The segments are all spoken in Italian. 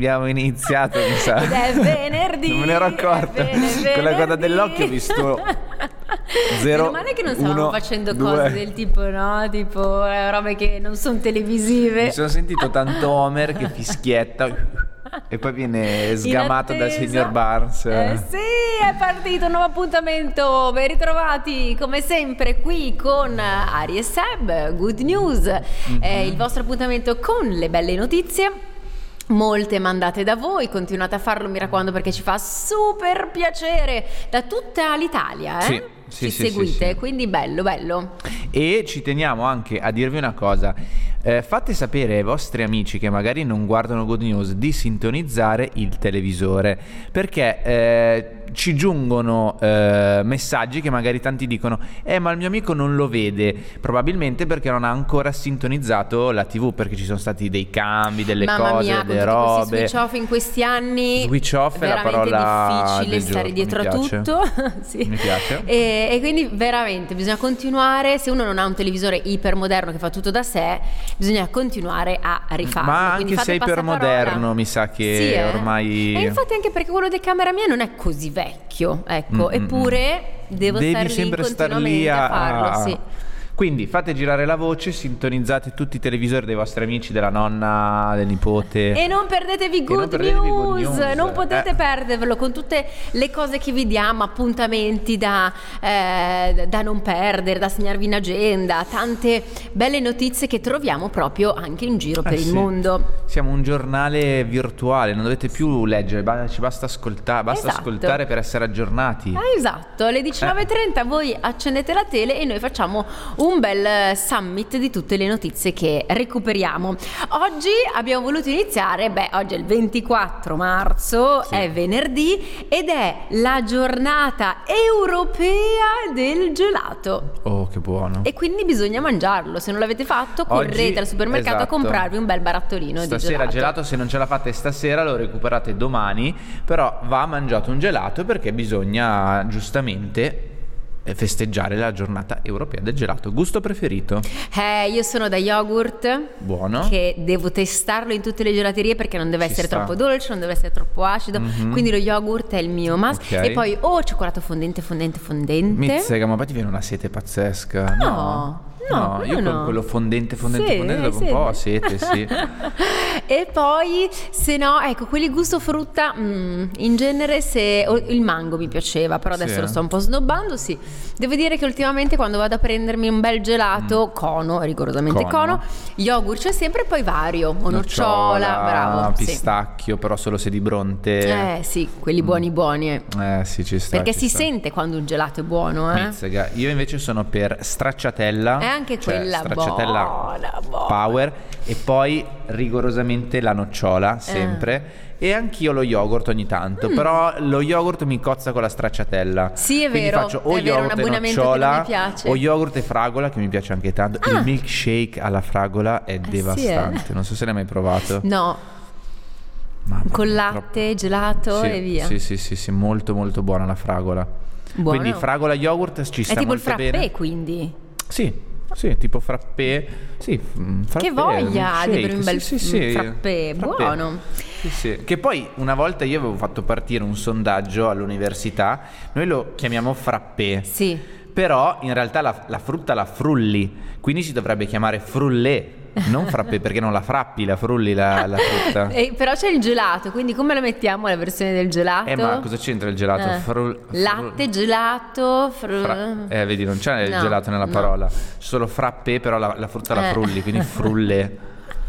abbiamo iniziato, mi sa. Ed è venerdì. non me ne ero accorta. Con la guarda dell'occhio ho visto zero. Meno male che non stavamo uno, facendo due. cose del tipo, no? Tipo eh, robe che non sono televisive. Mi sono sentito tanto Homer che fischietta e poi viene sgamato dal signor Barnes. Eh sì, è partito un nuovo appuntamento. Ben ritrovati come sempre qui con Ari e Seb. Good news. Mhm. È il vostro appuntamento con le belle notizie. Molte mandate da voi, continuate a farlo, mi raccomando, perché ci fa super piacere da tutta l'Italia. Eh? Sì, sì, ci sì, seguite, sì, quindi bello, bello. E ci teniamo anche a dirvi una cosa. Eh, fate sapere ai vostri amici che magari non guardano Good News di sintonizzare il televisore perché eh, ci giungono eh, messaggi che magari tanti dicono eh ma il mio amico non lo vede probabilmente perché non ha ancora sintonizzato la tv perché ci sono stati dei cambi delle Mamma cose mia, delle robe switch off in questi anni Switch off è la parola difficile stare giorno, dietro a tutto Sì. Mi piace. e, e quindi veramente bisogna continuare se uno non ha un televisore ipermoderno che fa tutto da sé bisogna continuare a rifarlo ma anche se passaparola. ipermoderno mi sa che Sì, eh. ormai e infatti anche perché quello di camera mia non è così vecchio ecco Mm, mm, eppure devo Devi star lì sempre star continuamente lì a, a farlo sì. Quindi fate girare la voce, sintonizzate tutti i televisori dei vostri amici, della nonna, del nipote. E non perdetevi non good, perdetevi Good news, News, non potete eh. perdervelo con tutte le cose che vi diamo, appuntamenti da, eh, da non perdere, da segnarvi in agenda, tante belle notizie che troviamo proprio anche in giro per Eh il sì. mondo. Siamo un giornale virtuale, non dovete più leggere, ci basta ascoltare, basta Esatto. ascoltare per essere aggiornati. Ah, esatto, alle 19.30 voi accendete la tele e noi facciamo un bel eh, summit di tutte le notizie che recuperiamo. Oggi abbiamo voluto iniziare, beh, oggi è il 24 marzo, Sì. è venerdì ed è la giornata europea del gelato. Oh, che buono. E quindi bisogna mangiarlo, se non l'avete fatto correte Oggi- al supermercato esatto. a comprarvi un bel barattolino Stasera di gelato. se non ce la fate stasera lo recuperate domani, però va mangiato un gelato perché bisogna giustamente festeggiare la giornata europea del gelato. Gusto preferito? Eh, io sono da yogurt. Buono. Che devo testarlo in tutte le gelaterie perché non deve Ci essere sta. troppo dolce, non deve essere troppo acido. Mhm. Quindi lo yogurt è il mio must. Ok. E poi o cioccolato fondente, fondente, fondente. Mizzega, ma poi ti viene una sete pazzesca. No, no, io no, con no. quello fondente, fondente, Sì, fondente, dopo sì. un po' ho sete, sì. e poi, se no, ecco, quelli gusto frutta, mm, in genere se il mango mi piaceva, però Sì, adesso eh. lo sto un po' snobbando, sì. Devo dire che ultimamente quando vado a prendermi un bel gelato, cono, rigorosamente Mm. Cono. cono, yogurt c'è sempre poi vario, o nocciola, bravo. sì. pistacchio, però solo se di bronte. Eh sì, quelli buoni buoni. eh. Eh, sì, ci sta. Perché ci si sta. sente quando un gelato è buono, eh? Mizzega. Io invece sono per stracciatella. È anche cioè quella buona, buona. power e poi rigorosamente la nocciola Eh. sempre. E anch'io lo yogurt ogni tanto, Mm. però lo yogurt mi cozza con la stracciatella. Sì, è Quindi vero, faccio o è vero, yogurt e nocciola non mi piace. o yogurt e fragola che mi piace anche tanto. Ah. Il milkshake alla fragola è sì, devastante, eh. non so se l'hai mai provato. No, Mamma con latte, troppo- gelato Sì, e via. Sì, sì, sì, sì, molto molto buona la fragola. Buono. Quindi fragola yogurt ci sta È tipo il frappè, bene. quindi. Sì, sì, tipo frappè. Sì, mm, frappè, Che voglia di un bel sì, sì, sì. frappè, buono. Sì. Che poi una volta io avevo fatto partire un sondaggio all'università, noi lo chiamiamo frappè. Sì. Però in realtà la, la frutta la frulli, quindi si dovrebbe chiamare frullé, non frappè perché non la frappi, la frulli la, la frutta. E- però c'è il gelato, quindi come la mettiamo la versione del gelato? Eh ma cosa c'entra il gelato? Eh. Frul- frul- Latte, gelato, fru- Fra- eh, vedi, non c'è il No, gelato nella no. parola, c'è solo frappè, però la, la frutta la Eh. frulli, quindi frulle.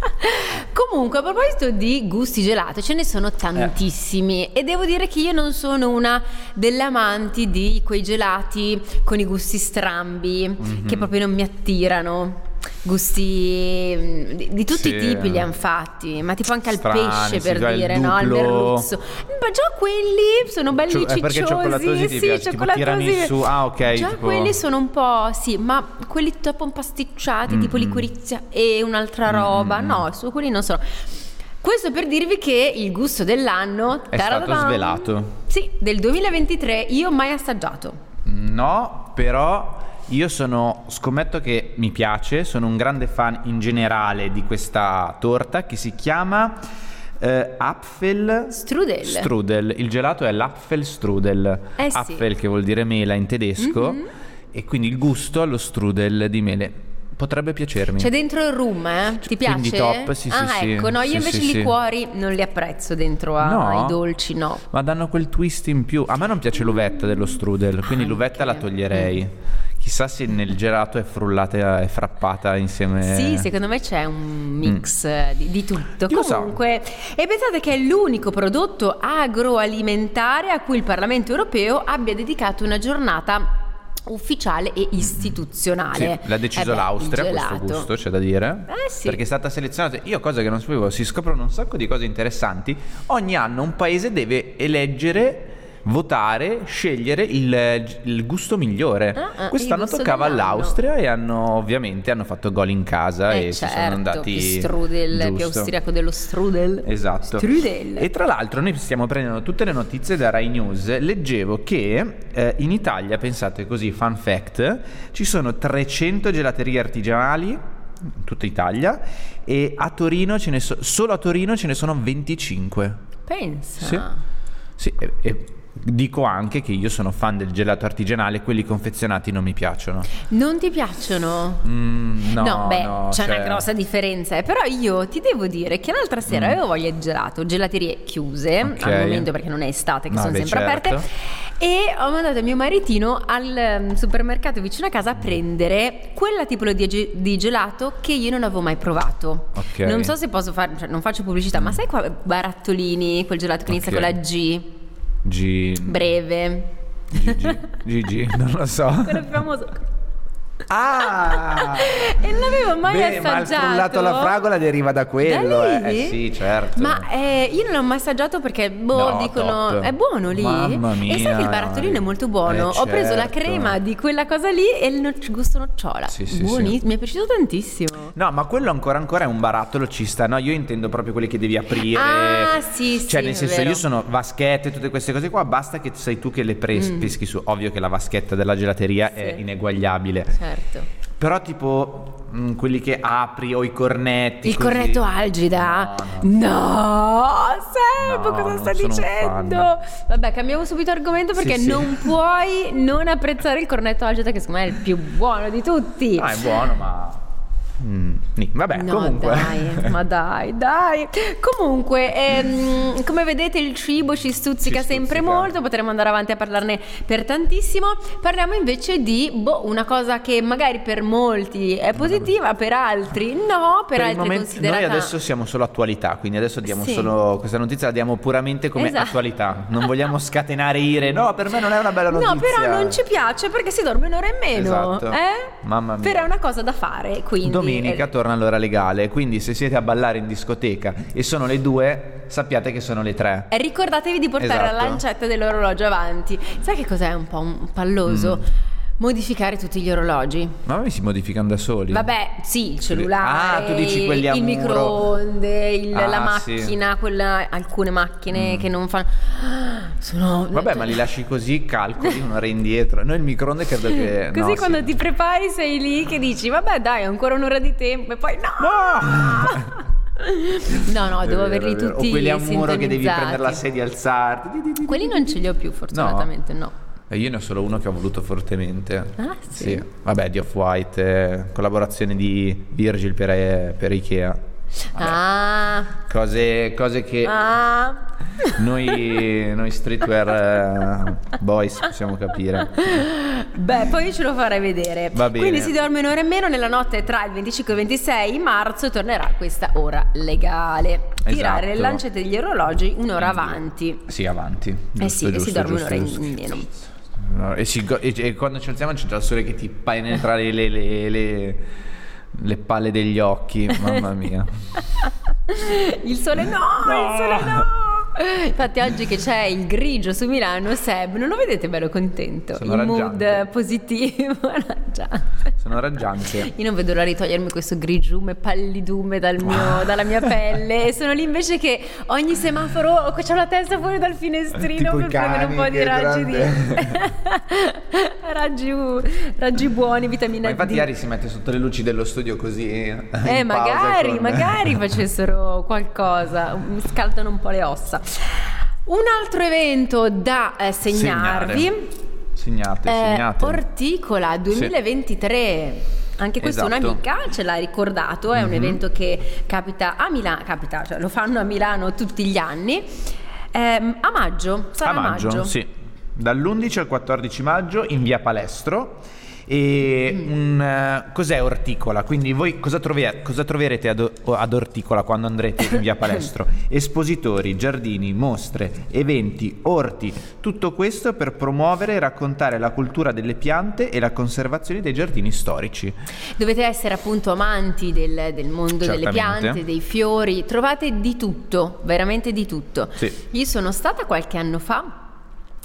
Comunque, a proposito di gusti gelati, ce ne sono tantissimi e devo dire che io non sono una delle amanti di quei gelati con i gusti strambi Mhm. che proprio non mi attirano. Gusti mm, di, di tutti Sì. i tipi li hanno fatti, ma tipo anche al Strani, pesce sì, per il dire, no? Al merluzzo. Ma già quelli sono belli Cio- eh, perché cicciosi. cioccolatosi ti sì, piace, tipo cioccolatosi. tiramisù, ah, ok, Già tipo- quelli sono un po', sì, ma quelli troppo impasticciati, tipo Mm-mm. liquirizia e un'altra roba. Mm-mm. No, su quelli non sono. Questo per dirvi che il gusto dell'anno È stato svelato. Sì, del 2023 io ho mai assaggiato. No, però io sono, scommetto che mi piace, sono un grande fan in generale di questa torta che si chiama eh, Apfel Strudel. Strudel. Il gelato è l'Apfelstrudel. Eh sì. Apfel che vuol dire mela in tedesco Mhm. e quindi il gusto allo strudel di mele. Potrebbe piacermi. C'è dentro il rum, eh? Ti piace? Quindi top, sì, sì, ah, sì. ecco, no, io Sì, invece sì, i sì. liquori non li apprezzo dentro a- No? ai dolci, no. Ma danno quel twist in più. A me non piace l'uvetta dello strudel, quindi l'uvetta la Anche. toglierei. Chissà se nel gelato è frullata e frappata insieme. Sì, secondo me c'è un mix eh, di, di tutto. Sa? Comunque, e pensate che è l'unico prodotto agroalimentare a cui il Parlamento europeo abbia dedicato una giornata ufficiale e Sì, istituzionale. l'ha deciso Eh beh, l'Austria, questo gusto c'è da dire. Eh sì. Perché è stata selezionata. Io, cosa che non sapevo, si scoprono un sacco di cose interessanti. Ogni anno un paese deve eleggere. Votare, scegliere il, il gusto migliore. Ah, ah, Quest'anno toccava all'Austria e hanno ovviamente hanno fatto gol in casa Eh, e certo, si sono andati. più strudel, più giusto. austriaco dello strudel. Esatto. Strudel. E tra l'altro noi stiamo prendendo tutte le notizie da Rai News. Leggevo che eh, in Italia, pensate così, fun fact, ci sono 300 gelaterie artigianali in tutta Italia e a Torino ce ne so- solo a Torino ce ne sono 25. Pensa. Sì. Sì, e, e dico anche che io sono fan del gelato artigianale, quelli confezionati non mi piacciono. Non ti piacciono? Mm, no, beh, no, c'è cioè- una grossa differenza. eh. Però io ti devo dire che l'altra sera avevo voglia di gelato, gelaterie chiuse Mm. Ok. al momento perché non è estate, che No, sono beh, sempre certo. aperte. E ho mandato mio maritino al ehm, supermercato vicino a casa a prendere quella tipologia di, di gelato che io non avevo mai provato. Ok. Non so se posso fare, cioè non faccio pubblicità, ma sai qua barattolini, quel gelato che inizia Ok. con la G, G... breve. GG, non lo so. Quello più famoso. Ah! E non l'avevo mai Beh, ma il assaggiato. frullato alla fragola deriva da quello, Da eh. Eh sì, certo. Ma eh, io non l'ho mai assaggiato perché boh, No, dicono top. è buono lì. Mamma E sai che mia. il barattolino è molto buono. Eh, Ho preso la certo. crema di quella cosa lì e il no- gusto nocciola. Sì, sì, Buonissimo, sì. mi è piaciuto tantissimo. No, ma quello ancora ancora è un barattolo ci sta. No, io intendo proprio quelli che devi aprire. Ah, sì, sì, Cioè, nel senso, vero. io sono vaschette, tutte queste cose qua. Basta che sei tu che le pres- peschi su. Ovvio che la vaschetta della gelateria è Mm. Ineguagliabile. Certo. Però, tipo, mh, quelli che apri o i cornetti. Il così. cornetto algida? No, No, No, cosa non stai sono un dicendo? Vabbè, cambiamo subito argomento perché Sì, sì. non puoi non apprezzare il cornetto algida che secondo me è il più buono di tutti. Ah, è buono, ma. Mm, vabbè, No, comunque. dai, ma dai, dai. Comunque, ehm, come vedete, il cibo ci stuzzica Ci sempre stuzzica. molto. Potremmo andare avanti a parlarne per tantissimo. Parliamo invece di boh, una cosa che magari per molti è positiva, per altri no. Per, Per altri momento considerata. noi adesso siamo solo attualità, quindi adesso diamo Sì. solo questa notizia la diamo puramente come Esatto. attualità. Non vogliamo scatenare ire. No, per me non è una bella notizia. No, però non ci piace perché si dorme un'ora in meno. Esatto. Eh? Mamma mia. Però è una cosa da fare. Quindi Domenica eh, torna l'ora legale, quindi se siete a ballare in discoteca e sono le due, sappiate che sono le tre. E ricordatevi di portare Esatto. la lancetta dell'orologio avanti. Sai che cos'è un po' un palloso? Mm. Modificare tutti gli orologi. Ma me si modificano da soli. Vabbè, sì, il cellulare, Ah, tu dici quelli a il muro. microonde, il- Ah, la sì. macchina, quella, alcune macchine che non fanno... Sono... Vabbè, ma li lasci così, calcoli un'ora indietro. Noi il microonde credo che. Così no, quando sì. ti prepari sei lì che dici, vabbè dai, ancora un'ora di tempo e poi no! No! No, no, È devo averli vero. tutti O quelli a muro che devi prendere la sedia e alzarti. Quelli non ce li ho più, fortunatamente, no. Eh, Io ne ho solo uno che ho voluto fortemente. Ah, sì? Vabbè, di Off-White, eh, collaborazione di Virgil per, eh, per Ikea. Ah, Cose, cose che ah. noi, noi streetwear eh, boys possiamo capire. Beh, poi ce lo farai vedere. Va bene. Quindi si dorme un'ora in meno nella notte tra il 25 e il 26 marzo tornerà questa ora legale. Tirare le Esatto. lancette degli orologi un'ora avanti. Sì, avanti. Eh sì, Giusto, e si giusto, dorme giusto, un'ora giusto. in meno. No, E, si go- e- e quando ci alziamo c'è già il sole che ti penetra le, le, le, le- le palle degli occhi, mamma mia. Il sole no, No. il sole no. Infatti oggi che c'è il grigio su Milano, Seb, non lo vedete bello contento? Sono il mood positivo, raggiante. Sono raggiante. Io non vedo l'ora di togliermi questo grigiume, pallidume dal mio- dalla mia pelle e sono lì invece che ogni semaforo c'ho la testa fuori dal finestrino Tipo per prendere un po' di raggi di... raggi, raggi buoni, vitamina Ma infatti D. Ari si mette sotto le luci dello studio così. Eh, pausa magari, con- magari facessero qualcosa, mi scaldano un po' le ossa. Un altro evento da eh, segnarvi. Segnate, Eh, segnate. Orticola 2023. Anche questo Esatto. un'amica ce l'ha ricordato, è un Mhm. evento che capita a Milano, capita, cioè lo fanno a Milano tutti gli anni. Ehm, a maggio, sarà a maggio, sì. Dall'11 al 14 maggio in via Palestro. E Mm. un, eh, cos'è Orticola? Quindi voi cosa, trovi- cosa troverete ad, ad Orticola quando andrete in via Palestro? Espositori, giardini, mostre, eventi, orti, tutto questo per promuovere e raccontare la cultura delle piante e la conservazione dei giardini storici. Dovete essere appunto amanti del, del mondo delle Certamente. piante, dei fiori, trovate di tutto, veramente di tutto. Sì. Io sono stata qualche anno fa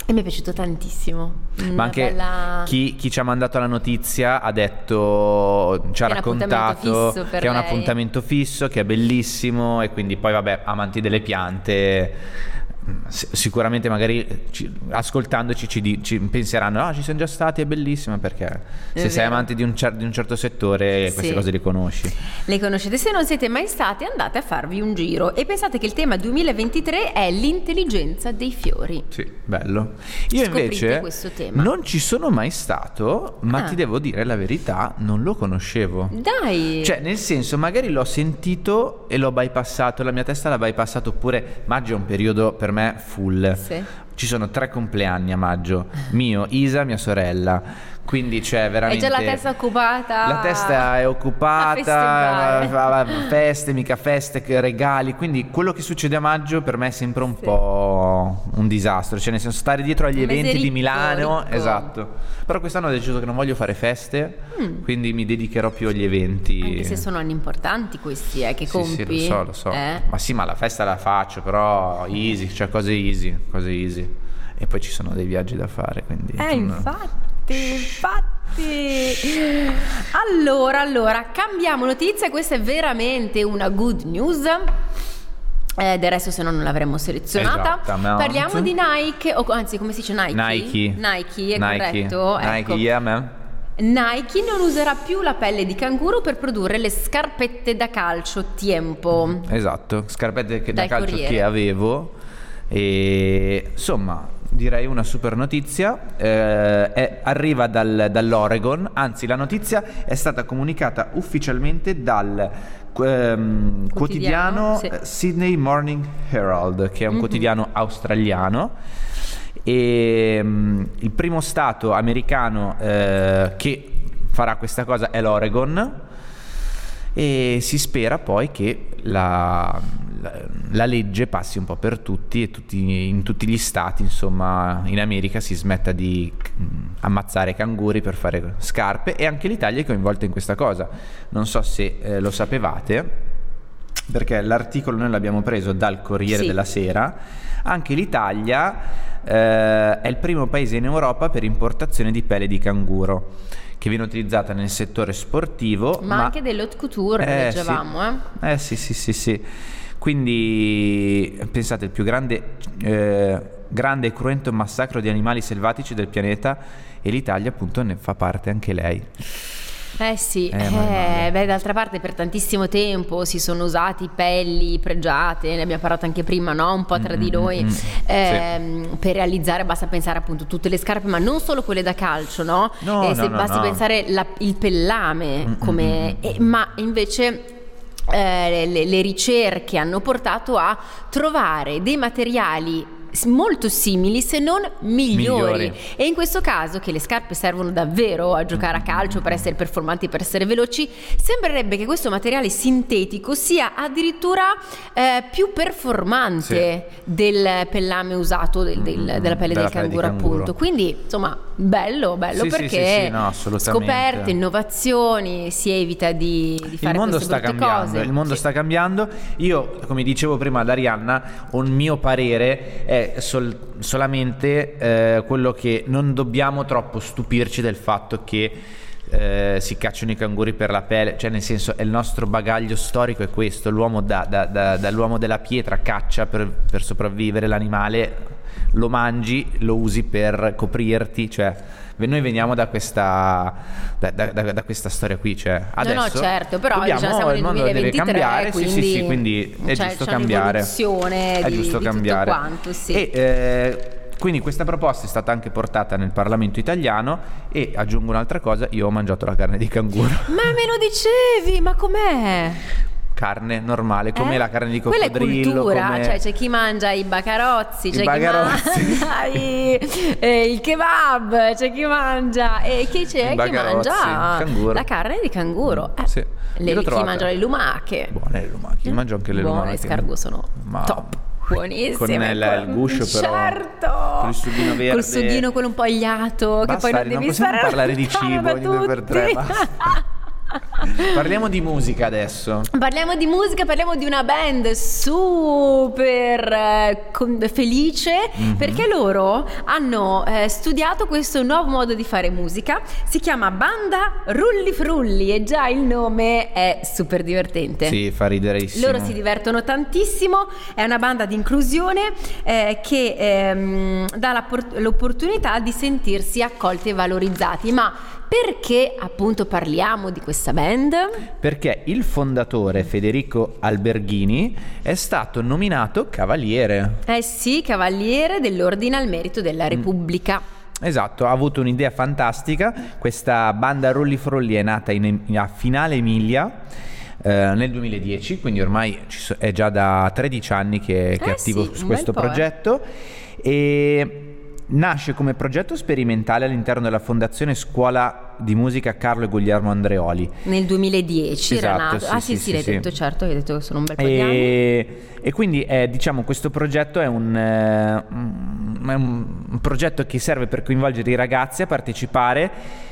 e mi è piaciuto tantissimo. Una Ma anche bella- chi, chi ci ha mandato la notizia ha detto, ci ha raccontato che è un appuntamento fisso, che è bellissimo e quindi poi vabbè, amanti delle piante, sicuramente magari ci- ascoltandoci ci, ci penseranno, ah ci siamo già stati, è bellissima perché se sei vero. amante di un, cer- di un certo settore queste Sì. cose le conosci. Le conoscete? Se non siete mai stati, andate a farvi un giro e pensate che il tema 2023 è l'intelligenza dei fiori. Sì, bello. Io Scoprite invece questo tema. non ci sono mai stato, ma Ah. ti devo dire la verità, non lo conoscevo. Dai! Cioè, nel senso, magari l'ho sentito e l'ho bypassato, la mia testa l'ha bypassato, oppure maggio è un periodo per me full. Sì. Ci sono tre compleanni a maggio, mio, Isa, mia sorella. Quindi c'è veramente... È già la testa occupata. La testa è a occupata, fa- feste, mica feste, regali. Quindi quello che succede a maggio per me è sempre un Sì. po' un disastro. Cioè, nel senso, stare dietro agli eventi di ricco, Milano, ricco. esatto. Però quest'anno ho deciso che non voglio fare feste, Mm. quindi mi dedicherò più agli eventi. Anche se sono anni importanti questi, eh, che Sì, compi. sì, lo so, lo so. Eh? Ma sì, ma la festa la faccio, però easy, cioè cose easy, cose easy. E poi ci sono dei viaggi da fare, quindi... Eh, non- infatti, infatti. Allora, allora, cambiamo notizia, questa è veramente una good news. Eh, del resto se no non l'avremmo selezionata parliamo di Nike o anzi come si dice Nike Nike. Nike è Nike. corretto Nike, ecco. yeah, man. Nike non userà più la pelle di canguro per produrre le scarpette da calcio Tiempo Esatto, scarpette da calcio Corriere. che avevo e insomma direi una super notizia, eh, è- arriva dal- dall'Oregon, anzi la notizia è stata comunicata ufficialmente dal ehm, Quotidiano, quotidiano, sì. Sydney Morning Herald, che è un Mhm. quotidiano australiano. E mm, il primo stato americano eh, che farà questa cosa è l'Oregon e si spera poi che la, la- la legge passi un po' per tutti e tutti- in tutti gli stati, insomma, in America si smetta di mm, ammazzare canguri per fare scarpe e anche l'Italia è coinvolta in questa cosa. Non so se eh, lo sapevate, perché l'articolo noi l'abbiamo preso dal Corriere Sì. della Sera, anche l'Italia eh, è il primo paese in Europa per importazione di pelle di canguro che viene utilizzata nel settore sportivo ma, anche dell'haute couture Eh, leggevamo sì. eh. Eh sì, sì, sì, sì. Quindi pensate, il più grande, eh, grande e cruento massacro di animali selvatici del pianeta e l'Italia appunto ne fa parte anche lei. Eh sì, Eh, eh, beh, d'altra parte per tantissimo tempo si sono usati pelli pregiate, ne abbiamo parlato anche prima, no? Un po' tra Mm, di mm, noi, mm, mm. ehm, per realizzare basta pensare appunto tutte le scarpe, ma non solo quelle da calcio, no? No, Eh, no, se no, pensare la- il pellame, Mm, come, mm, mm, eh, ma invece eh, le, le ricerche hanno portato a trovare dei materiali molto simili se non migliori. Migliori. E in questo caso, che le scarpe servono davvero a giocare a calcio per essere performanti, per essere veloci, sembrerebbe che questo materiale sintetico sia addirittura eh, più performante del pellame usato del- del- della pelle della del pelle canguro, canguro. appunto. Quindi, insomma, bello, bello Sì, perché sì, sì, no, scoperte, innovazioni, si evita di, di fare il mondo sta cambiando, cose. il mondo sta cambiando. Io, come dicevo prima ad Arianna, un mio parere è sol- solamente eh, quello che non dobbiamo troppo stupirci del fatto che eh, si cacciano i canguri per la pelle, cioè nel senso è il nostro bagaglio storico è questo, l'uomo da- da- da- dall'uomo della pietra caccia per, per sopravvivere l'animale, lo mangi, lo usi per coprirti, cioè noi veniamo da questa, da, da- da- questa storia qui, cioè no, adesso certo, però dobbiamo- diciamo, siamo nel il mondo deve 2023, cambiare, sì, sì, sì, quindi quindi è c'è- giusto cambiare. È di- giusto di cambiare. quanto, sì. E eh, quindi questa proposta è stata anche portata nel Parlamento italiano e aggiungo un'altra cosa, io ho mangiato la carne di canguro. Ma me lo dicevi, ma com'è? Carne normale, come Eh? la carne di Quella è coccodrillo, cultura, cioè c'è chi mangia i bacarozzi, I c'è bacarozzi. chi mangia i- eh, il kebab, c'è chi mangia e chi c'è I chi mangia canguro. la carne di canguro. Eh, Sì. le- chi trovata. mangia le lumache. Buone le lumache, mangio anche le Buone, lumache. escargot sono Ma- top. Buonissime. Con il- il guscio però, Certo. con il sughino verde. Col sughino quello un po' agliato che Basta, poi non non devi possiamo parlare di cibo ogni due per tre, basta. Parliamo di musica adesso. Parliamo di musica, parliamo di una band super eh, con- felice Mhm. perché loro hanno eh, studiato questo nuovo modo di fare musica. Si chiama Banda Rulli Frulli e già il nome è super divertente. Sì, fa riderissimo. Loro si divertono tantissimo, è una banda di inclusione eh, che ehm, dà l'opportunità di sentirsi accolti e valorizzati. Ma perché appunto parliamo di questa band? Perché il fondatore Federico Alberghini è stato nominato cavaliere. Eh sì, cavaliere dell'Ordine al Merito Mm. della Repubblica. Esatto, ha avuto un'idea fantastica. Questa banda Rolli Frolli è nata in- a Finale Emilia. eh, nel 2010, quindi ormai so- è già da 13 anni che, che è Eh attivo sì, su questo eh. progetto e nasce come progetto sperimentale all'interno della Fondazione Scuola di Musica Carlo e Guglielmo Andreoli. Nel 2010 era Esatto, nato. sì, ah sì, sì, sì, sì, l'hai detto, certo, hai detto che sono un bel po' di anni. E, e quindi è, diciamo questo progetto è un, eh, mm, un- un progetto che serve per coinvolgere i ragazzi a partecipare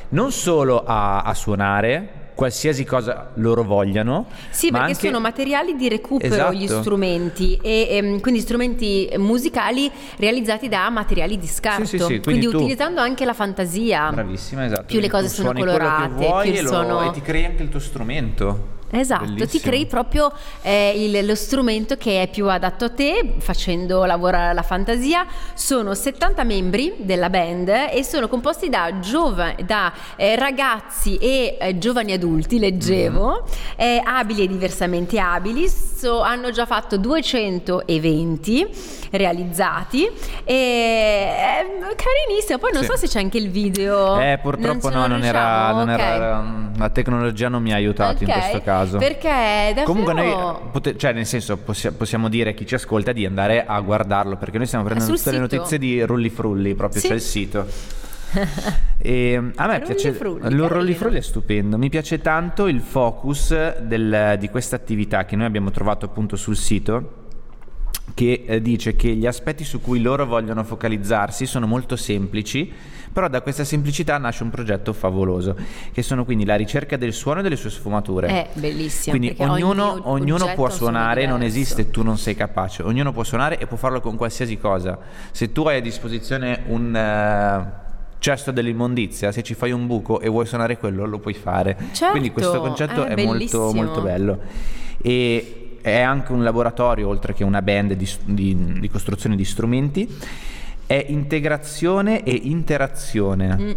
non solo a, a suonare qualsiasi cosa loro vogliano Sì, ma perché anche- sono materiali di recupero Esatto. gli strumenti e ehm, quindi strumenti musicali realizzati da materiali di scarto, Sì, sì, sì, quindi quindi, tu- utilizzando anche la fantasia. bravissima esatto Più le cose sono colorate, più sono- e ti crei anche il tuo strumento Esatto, ti Bellissimo. crei proprio eh, il- lo strumento che è più adatto a te, facendo lavorare la fantasia. Sono 70 membri della band e sono composti da, giova- da, eh, ragazzi e eh, giovani adulti, leggevo, eh, abili e diversamente abili. So- hanno già fatto 200 eventi realizzati e è carinissimo. Poi non Sì. so se c'è anche il video. eh purtroppo ce- no non era, non Ok. era- la tecnologia non mi ha aiutato in Ok, questo caso Perché davvero... Comunque noi, pote- cioè nel senso possia- possiamo dire a chi ci ascolta di andare a guardarlo perché noi stiamo prendendo tutte le sito. notizie di Rulli Frulli, proprio Sì. c'è il sito. E a me piace Frulli, carino. Frulli è stupendo. Mi piace tanto il focus del- di questa attività che noi abbiamo trovato appunto sul sito che eh, dice che gli aspetti su cui loro vogliono focalizzarsi sono molto semplici, però da questa semplicità nasce un progetto favoloso, che sono quindi la ricerca del suono e delle sue sfumature. È bellissimo. Quindi ognuno, ognuno può suonare, non esiste tu non sei capace, ognuno può suonare e può farlo con qualsiasi cosa. Se tu hai a disposizione un eh, cesto dell'immondizia, se ci fai un buco e vuoi suonare quello, lo puoi fare. Certo, Quindi questo concetto è è, molto, molto bello. E è anche un laboratorio, oltre che una band di, di- di costruzione di strumenti, è integrazione e interazione. Mm.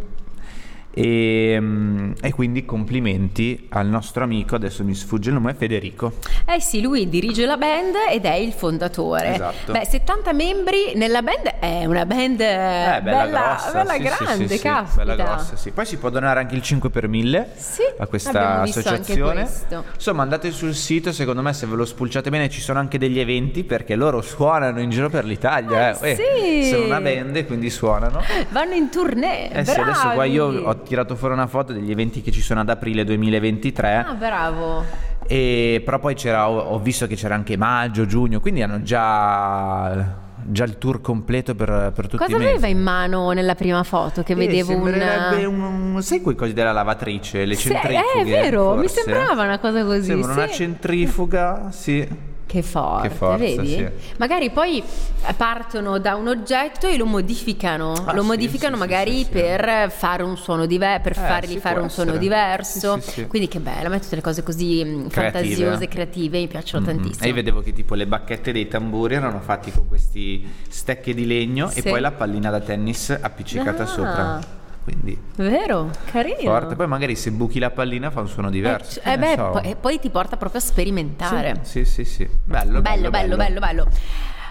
E, mm, e quindi complimenti al nostro amico, adesso mi sfugge il nome, Federico. Eh sì, lui dirige la band ed è il fondatore. Esatto. Beh, 70 membri nella band è una band eh, Eh, bella, grossa, bella sì, grande, sì, sì, caspita. bella grossa, sì. Poi si può donare anche il 5 per 1000 Sì, a questa associazione. Insomma, andate sul sito, secondo me se ve lo spulciate bene ci sono anche degli eventi perché loro suonano in giro per l'Italia. Eh, eh. sì. sono una band e quindi suonano. Vanno in tournée. Eh sì, adesso qua io ho tirato fuori una foto degli eventi che ci sono ad aprile 2023. Ah, bravo. E, però poi c'era, ho, ho visto che c'era anche maggio, giugno, quindi hanno già già il tour completo per, per tutti Cosa i mesi. aveva in mano nella prima foto che Eh, vedevo sembrerebbe un... un... Sai quei cosi della lavatrice, le Sì, centrifughe? è vero, mi forse? sembrava una cosa così. Sembra una sì. centrifuga, sì. Che forte, Che forza, vedi? sì. Magari poi eh, partono da un oggetto e lo modificano, Ah, lo sì, modificano sì, magari per fare un suono diverso, per Eh, fargli fare un suono essere. diverso. Sì, sì. Quindi che bello, a me tutte le cose così mh, Creative. fantasiose, creative, mi piacciono Mm, tantissimo. E io vedevo che tipo le bacchette dei tamburi erano fatti con questi stecche di legno e poi la pallina da tennis appiccicata Ah. sopra. Quindi Vero? Carino. forte. Poi magari se buchi la pallina fa un suono Eh, diverso. eh ne beh, so. poi, e poi ti porta proprio a sperimentare. Sì, sì, sì. sì. Bello, bello, bello, bello, bello.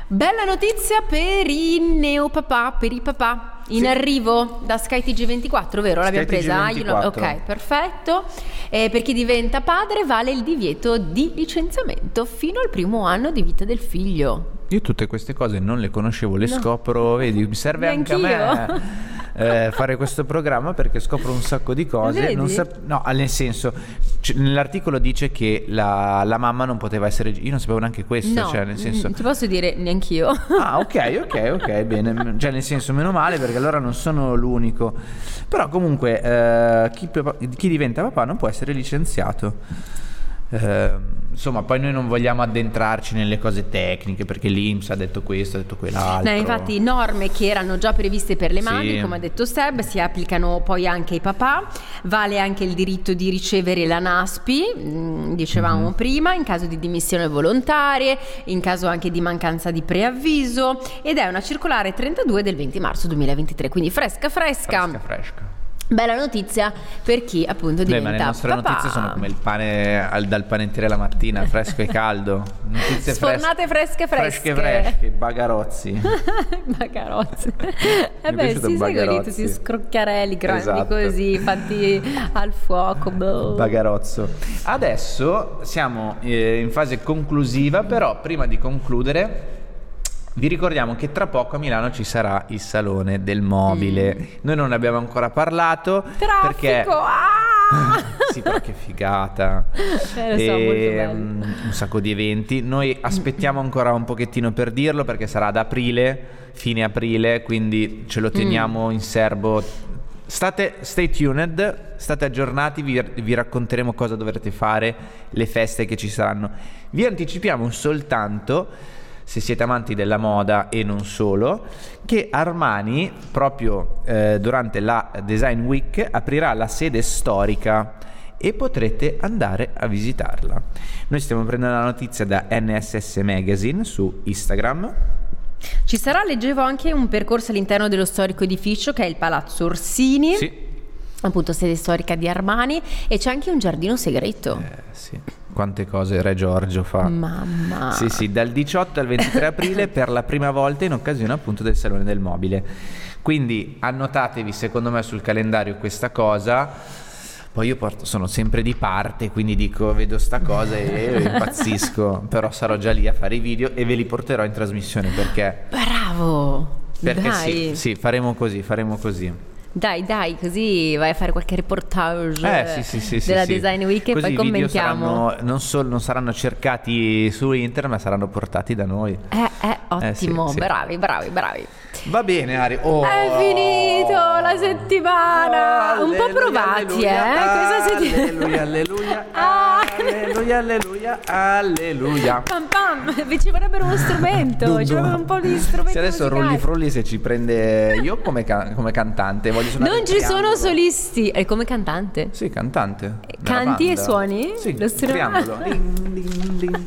Bella notizia per i neopapà, per i papà. In Sì. arrivo da Sky TG24, vero? L'abbiamo Sky presa? Ah, TG24. Ok, perfetto. Eh, per chi diventa padre vale il divieto di licenziamento fino al primo anno di vita del figlio. Io tutte queste cose non le conoscevo, le No. scopro, vedi, mi serve anche a Neanch'io. me eh, fare questo programma perché scopro un sacco di cose. Sap- no, nel senso, c- nell'articolo dice che la, la mamma non poteva essere... Io non sapevo neanche questo, no, cioè nel senso... mm, ti posso dire neanch'io. Ah, ok, ok, ok, bene. Cioè, nel senso, meno male perché allora non sono l'unico. Però, comunque, eh, chi, chi diventa papà non può essere licenziato. Eh, insomma, poi noi non vogliamo addentrarci nelle cose tecniche perché l'Inps ha detto questo, ha detto quell'altro. No, infatti norme che erano già previste per le Sì. madri, come ha detto Seb, si applicano poi anche ai papà, vale anche il diritto di ricevere la NASPI, mm, dicevamo Mhm. prima, in caso di dimissioni volontarie, in caso anche di mancanza di preavviso ed è una circolare 32 del 20 marzo 2023, quindi fresca fresca. fresca, fresca. Bella notizia per chi appunto Beh, diventa ma le nostre papà. notizie sono come il pane al- dal panettiere la mattina, fresco e caldo. Notizie Sfornate fresche fresche. Fresche, fresche, bagarozzi. Bagarozzi. Eh beh, sì, sai quelli Bagarozzi. tutti scrocchiarelli grandi Esatto. così, fatti al fuoco. boh. Bagarozzo. Adesso siamo eh, in fase conclusiva, però prima di concludere vi ricordiamo che tra poco a Milano ci sarà il salone del mobile. Noi non ne abbiamo ancora parlato perché Traffico! Ah! sì, però che figata. Eh, lo so, mm, un sacco di eventi. Noi aspettiamo ancora un pochettino per dirlo perché sarà ad aprile, fine aprile, quindi ce lo teniamo in serbo. State stay tuned, state aggiornati, vi, vi racconteremo cosa dovrete fare, le feste che ci saranno. Vi anticipiamo soltanto se siete amanti della moda e non solo, che Armani proprio eh, durante la Design Week aprirà la sede storica e potrete andare a visitarla. Noi stiamo prendendo la notizia da NSS Magazine su Instagram. Ci sarà, leggevo anche un percorso all'interno dello storico edificio che è il Palazzo Orsini, Sì. appunto sede storica di Armani, e c'è anche un giardino segreto. Eh, sì. Quante cose Re Giorgio fa. Mamma. Sì, sì, dal 18 al 23 aprile per la prima volta in occasione appunto del Salone del Mobile. Quindi annotatevi secondo me sul calendario questa cosa. Poi io porto- sono sempre di parte, quindi dico, vedo sta cosa e impazzisco, però sarò già lì a fare i video e ve li porterò in trasmissione perché, Bravo! perché dai. sì, sì, faremo così, faremo così. Dai, dai, così vai a fare qualche reportage Eh, sì, sì, sì, della. Design Week e Così poi commentiamo. saranno- non, solo, non saranno cercati su internet, ma saranno portati da noi. Eh, eh, Eh, ottimo, bravi, bravi, bravi. Va bene, Ari. Oh. È finito la settimana. Un po' Alleluia, provati, alleluia, eh? Questa settimana. Alleluia, alleluia, Ah. alleluia, alleluia, alleluia. Pam pam, ci vorrebbero uno strumento, Dum, ci dum. vorrebbero un po' di strumenti. Se adesso musicali. Rolli Frulli se ci prende io come, ca- come cantante voglio suonare Non ci sono solisti, è come cantante. Sì, cantante. nella Canti e suoni? Sì, Lo strumento? triangolo. Ding, ding, ding.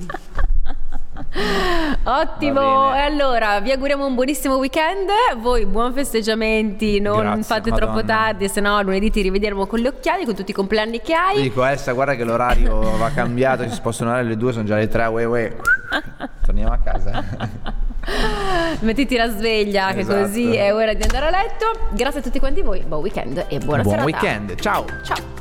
Ottimo, e allora vi auguriamo un buonissimo weekend. Voi buon festeggiamenti, non Grazie, fate Madonna. troppo tardi, se no lunedì ti rivedremo con gli occhiali, con tutti i compleanni che Io hai. dico Elsa guarda che l'orario va cambiato ci si possono andare alle due sono già le tre uè, uè. torniamo a casa Mettiti la sveglia, che Esatto. così è ora di andare a letto. Grazie a tutti quanti voi, buon weekend e buona buon serata. weekend ciao Ciao.